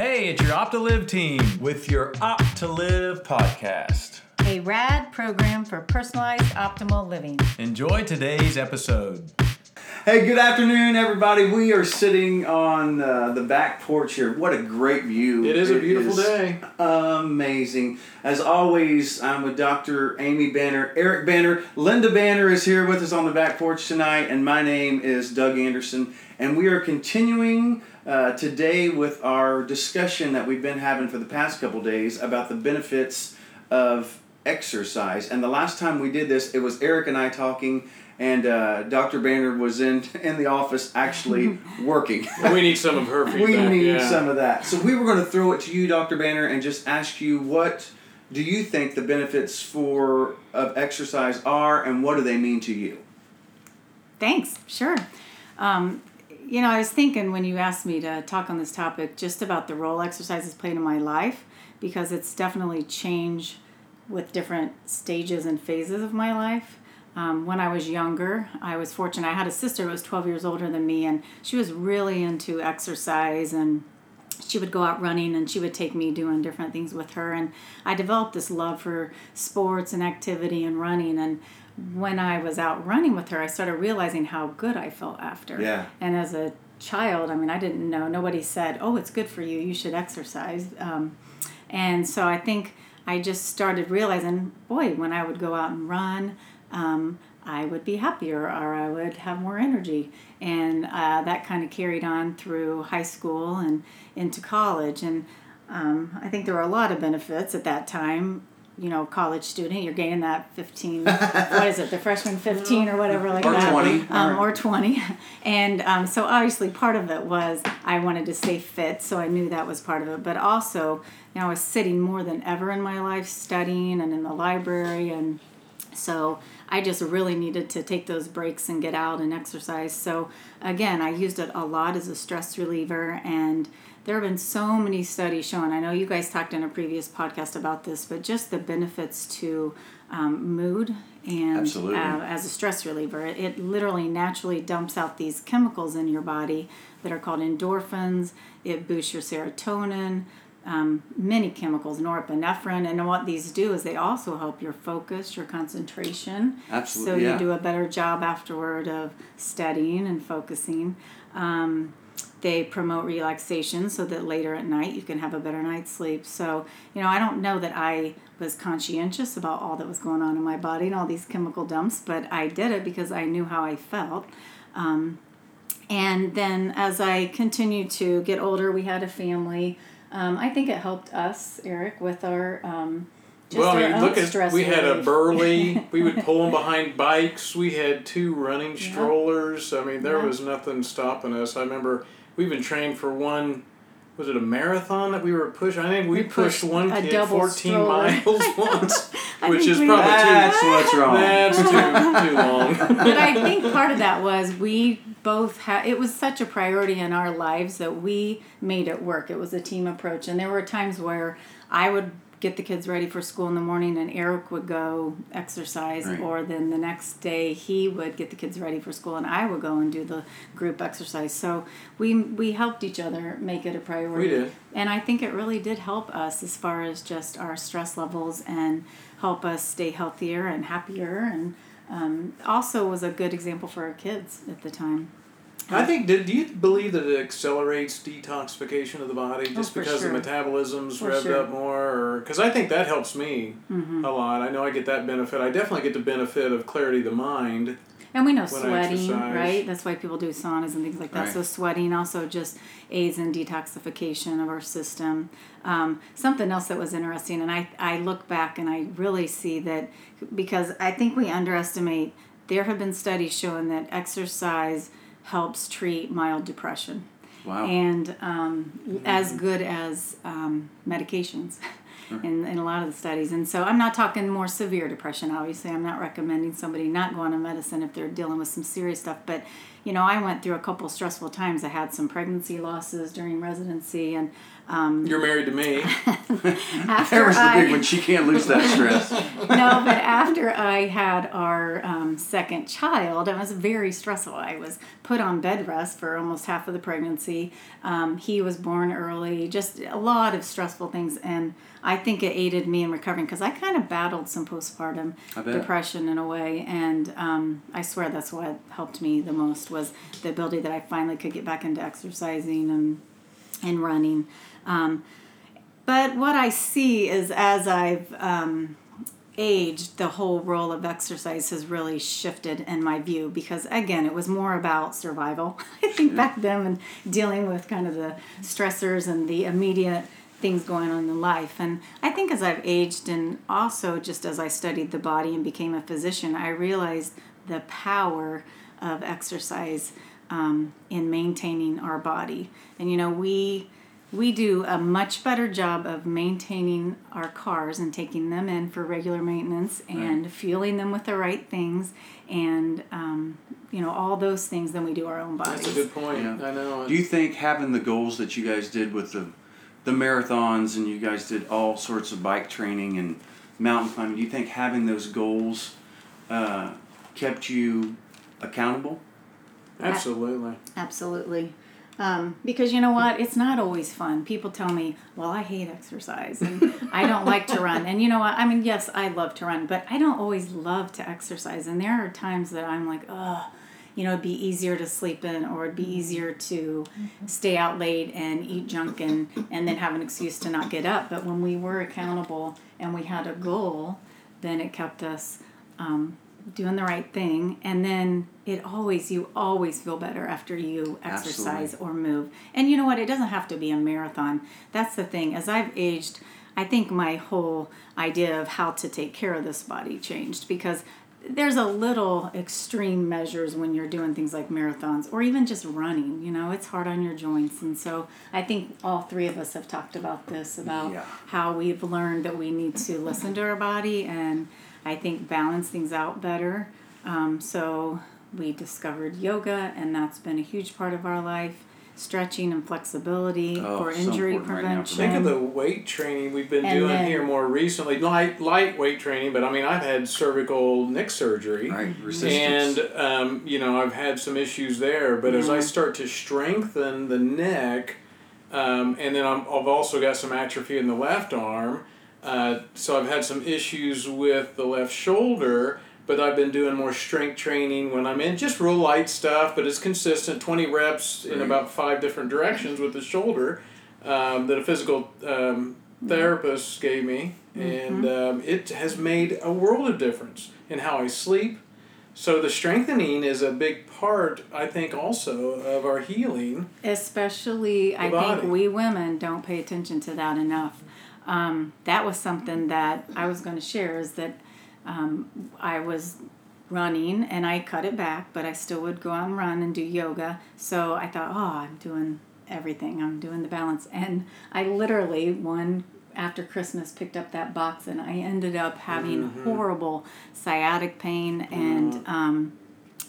Hey, it's your Opt to Live team with your Opt to Live podcast. A rad program for personalized optimal living. Enjoy today's episode. Hey, good afternoon, everybody. We are sitting on uh, the back porch here. What a great view! It is a beautiful is day. Amazing. As always, I'm with Dr. Amy Banner, Eric Banner. Linda Banner is here with us on the back porch tonight, and my name is Doug Anderson. And we are continuing uh, today with our discussion that we've been having for the past couple days about the benefits of exercise. And the last time we did this, it was Eric and I talking and uh, Dr. Banner was in in the office actually working. we need some of her feedback. we need yeah. some of that. So we were going to throw it to you, Dr. Banner, and just ask you what do you think the benefits for of exercise are, and what do they mean to you? Thanks. Sure. Um, you know, I was thinking when you asked me to talk on this topic just about the role exercise has played in my life because it's definitely changed with different stages and phases of my life. Um, when I was younger, I was fortunate. I had a sister who was 12 years older than me, and she was really into exercise and she would go out running and she would take me doing different things with her. And I developed this love for sports and activity and running. And when I was out running with her, I started realizing how good I felt after. Yeah. And as a child, I mean, I didn't know. Nobody said, "Oh, it's good for you. You should exercise." Um, and so I think I just started realizing, boy, when I would go out and run, um, I would be happier or I would have more energy. And uh, that kind of carried on through high school and into college. And um, I think there were a lot of benefits at that time. You know, college student, you're gaining that 15, what is it, the freshman 15 or whatever like Or that. 20. Um, or 20. And um, so obviously part of it was I wanted to stay fit, so I knew that was part of it. But also, know, I was sitting more than ever in my life studying and in the library and so I just really needed to take those breaks and get out and exercise. So again, I used it a lot as a stress reliever and there have been so many studies showing. I know you guys talked in a previous podcast about this, but just the benefits to um, mood and Uh, as a stress reliever. It, it literally naturally dumps out these chemicals in your body that are called endorphins. It boosts your serotonin um, many chemicals, norepinephrine, and what these do is they also help your focus, your concentration. Absolutely, So you do a better job afterward of studying and focusing. Um, they promote relaxation so that later at night you can have a better night's sleep. So, you know, I don't know that I was conscientious about all that was going on in my body and all these chemical dumps, but I did it because I knew how I felt. Um, and then as I continued to get older, we had a family. Um, I think it helped us, Eric, with our um, just well, our I mean, own look at stress we had a relief. Burley. we would pull them behind bikes. We had two running Yeah. strollers. I mean, there Yeah. was nothing stopping us. I remember we even trained for one. Was it a marathon that we were pushing? I think we, We pushed, pushed one a kid double fourteen stroller. miles once, which is we- probably That's too. what's wrong. That's too too long. but I think part of that was we both had it was such a priority in our lives that we made it work. It was a team approach, and there were times where I would get the kids ready for school in the morning, and Eric would go exercise, Right. or then the next day he would get the kids ready for school, and I would go and do the group exercise. So we we helped each other make it a priority. We did. And I think it really did help us as far as just our stress levels and help us stay healthier and happier and um, also was a good example for our kids at the time. I think. Did do you believe that it accelerates detoxification of the body just Oh, because sure. the metabolism's For revved sure. up more, because I think that helps me Mm-hmm. a lot. I know I get that benefit. I definitely get the benefit of clarity of the mind. And we know sweating, right? That's why people do saunas and things like that. Right. So sweating also just aids in detoxification of our system. Um, something else that was interesting, and I, I look back and I really see that because I think we underestimate. There have been studies showing that exercise helps treat mild depression. Wow. and um, as good as um, medications in, in a lot of the studies. And so I'm not talking more severe depression, obviously. I'm not recommending somebody not go on a medicine if they're dealing with some serious stuff, but you know, I went through a couple stressful times. I had some pregnancy losses during residency, and um, You're married to me. after There's the I, big one. She can't lose that stress. no, but after I had our um, second child, it was very stressful. I was put on bed rest for almost half of the pregnancy. Um, he was born early, just a lot of stressful things. And I think it aided me in recovering because I kind of battled some postpartum depression in a way. And um, I swear that's what helped me the most was the ability that I finally could get back into exercising and, and running. Um, but what I see is as I've um, aged, the whole role of exercise has really shifted in my view because, again, it was more about survival. I think back then and dealing with kind of the stressors and the immediate things going on in life. And I think as I've aged and also just as I studied the body and became a physician, I realized the power of exercise um, in maintaining our body. And you know, we we do a much better job of maintaining our cars and taking them in for regular maintenance and fueling them with the right things and um, you know all those things than we do our own bodies. That's a good point. Yeah. I know. Do you think having the goals that you guys did with the the marathons and you guys did all sorts of bike training and mountain climbing, do you think having those goals uh, kept you accountable? Absolutely. Absolutely. Um, because you know what? It's not always fun. People tell me, well, I hate exercise and I don't like to run. And you know what? I mean, yes, I love to run, but I don't always love to exercise. And there are times that I'm like, oh, you know, it'd be easier to sleep in or it'd be easier to stay out late and eat junk and, and then have an excuse to not get up. But when we were accountable and we had a goal, then it kept us um, doing the right thing and then it always you always feel better after you exercise or move. And you know what? It doesn't have to be a marathon. That's the thing. As i've aged i think my whole idea of how to take care of this body changed because there's a little extreme measures when you're doing things like marathons or even just running you know? It's hard on your joints. And so i think all three of us have talked about this about Yeah. how we've learned that we need to listen to our body and I think balance things out better. Um, so we discovered yoga, and that's been a huge part of our life. Stretching and flexibility Oh, for so injury right for prevention. Think of the weight training we've been And doing then- here more recently. Light light weight training, but I mean I've had cervical neck surgery. Right, resistance. And um, you know I've had some issues there, but as I start to strengthen the neck, um, and then I'm, I've also got some atrophy in the left arm, uh, so I've had some issues with the left shoulder. But I've been doing more strength training when I'm in just real light stuff, but it's consistent. Twenty reps in about five different directions with the shoulder um, that a physical um, therapist gave me, and um, it has made a world of difference in how I sleep. So the strengthening is a big part, I think, also of our healing. Especially, I body. think we women don't pay attention to that enough. Um, that was something that I was going to share is that um, I was running and I cut it back, but I still would go out and run and do yoga. So I thought, oh, I'm doing everything, I'm doing the balance. And I literally, one after Christmas, picked up that box and I ended up having horrible sciatic pain and. Um,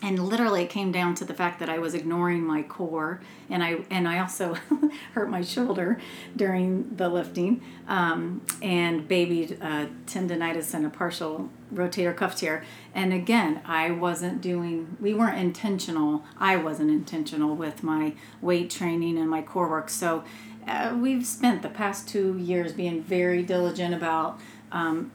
and literally it came down to the fact that I was ignoring my core and I and I also hurt my shoulder during the lifting um, and baby uh, tendonitis and a partial rotator cuff tear. And again I wasn't doing we weren't intentional I wasn't intentional with my weight training and my core work. So uh, we've spent the past two years being very diligent about um,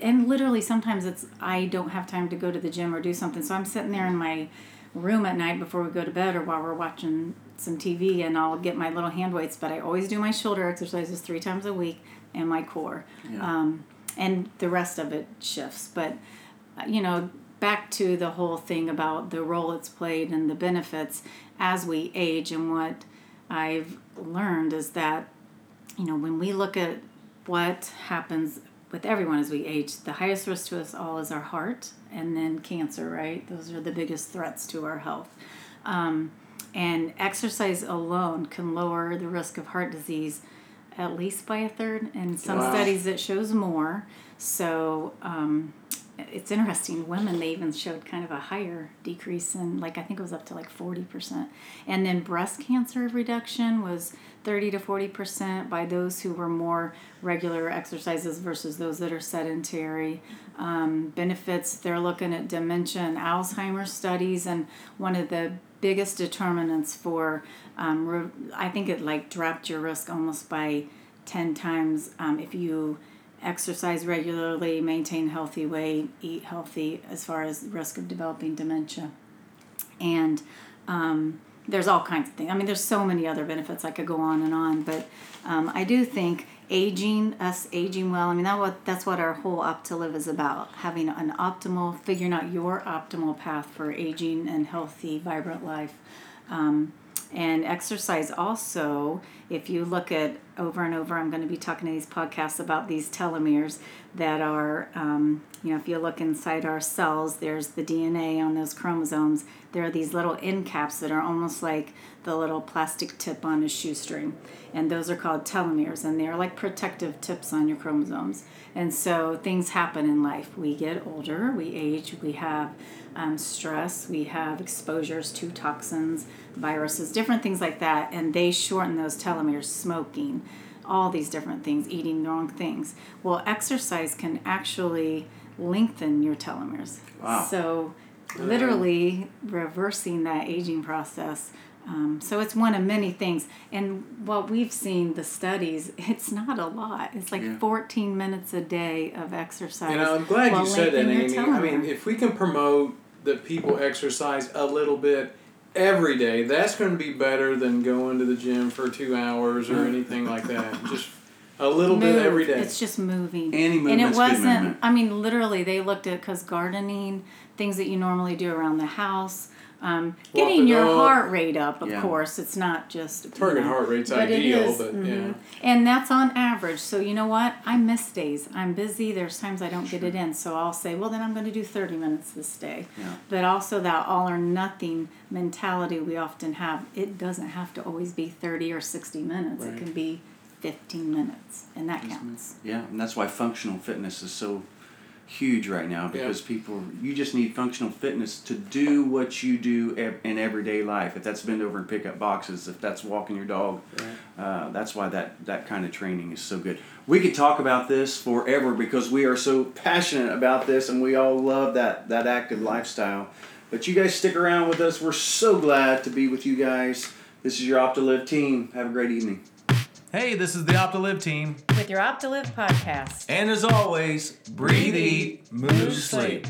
and literally sometimes it's I don't have time to go to the gym or do something. So I'm sitting there in my room at night before we go to bed or while we're watching some TV and I'll get my little hand weights, but I always do my shoulder exercises three times a week and my core. Yeah. Um, and the rest of it shifts. But, you know, back to the whole thing about the role it's played and the benefits as we age and what I've learned is that, you know, when we look at what happens with everyone as we age, the highest risk to us all is our heart and then cancer, right? Those are the biggest threats to our health. Um, and exercise alone can lower the risk of heart disease at least by a third, and some Wow. studies it shows more. So, um, it's interesting. Women they even showed kind of a higher decrease in like I think it was up to like forty percent, and then breast cancer reduction was thirty to forty percent by those who were more regular exercises versus those that are sedentary. Um, benefits they're looking at dementia and Alzheimer's studies, and one of the biggest determinants for um, re- I think it like dropped your risk almost by ten times um, if you exercise regularly, maintain healthy weight, eat healthy as far as risk of developing dementia. And um, there's all kinds of things. I mean, there's so many other benefits. I could go on and on, but um, I do think aging, us aging well. I mean, that what that's what our whole Opt to Live is about: having an optimal, figuring out your optimal path for aging and healthy, vibrant life. Um, and exercise also, if you look at over and over, I'm going to be talking to these podcasts about these telomeres that are, um, you know, if you look inside our cells, there's the DNA on those chromosomes. There are these little end caps that are almost like the little plastic tip on a shoestring. And those are called telomeres, and they're like protective tips on your chromosomes. And so things happen in life. We get older, we age, we have um, stress, we have exposures to toxins, viruses, different things like that, and they shorten those telomeres, smoking, all these different things, eating the wrong things. Well, exercise can actually lengthen your telomeres. Wow. So, literally reversing that aging process. Um, so it's one of many things, and what we've seen the studies, it's not a lot. It's like Yeah. 14 minutes a day of exercise. You know, I'm glad you said that, Amy. I mean, if we can promote that people exercise a little bit every day, that's going to be better than going to the gym for two hours or mm. anything like that. Just a little bit every day. It's just moving. Any movement. and it wasn't. movement. I mean, literally, they looked at because gardening, things that you normally do around the house, um, getting your dog. heart rate up. Of Yeah. course, it's not just you Target know, heart rate's but it ideal, is, but mhm. yeah. And that's on average. So you know what? I miss days. I'm busy. There's times I don't get it in. So I'll say, well, then I'm going to do 30 minutes this day. Yeah. But also that all or nothing mentality we often have. It doesn't have to always be 30 or 60 minutes. Right. It can be 15 minutes, and that counts. Yeah, and that's why functional fitness is so huge right now because people you just need functional fitness to do what you do in everyday life. If that's bend over and pick up boxes, if that's walking your dog, uh, that's why that that kind of training is so good. We could talk about this forever because we are so passionate about this and we all love that that active lifestyle. But you guys stick around with us. We're so glad to be with you guys. This is your Opt2Liv team. Have a great evening. Hey, this is the Opt2Liv team. With your Opt to Live podcast. And as always, breathe, eat, move, sleep.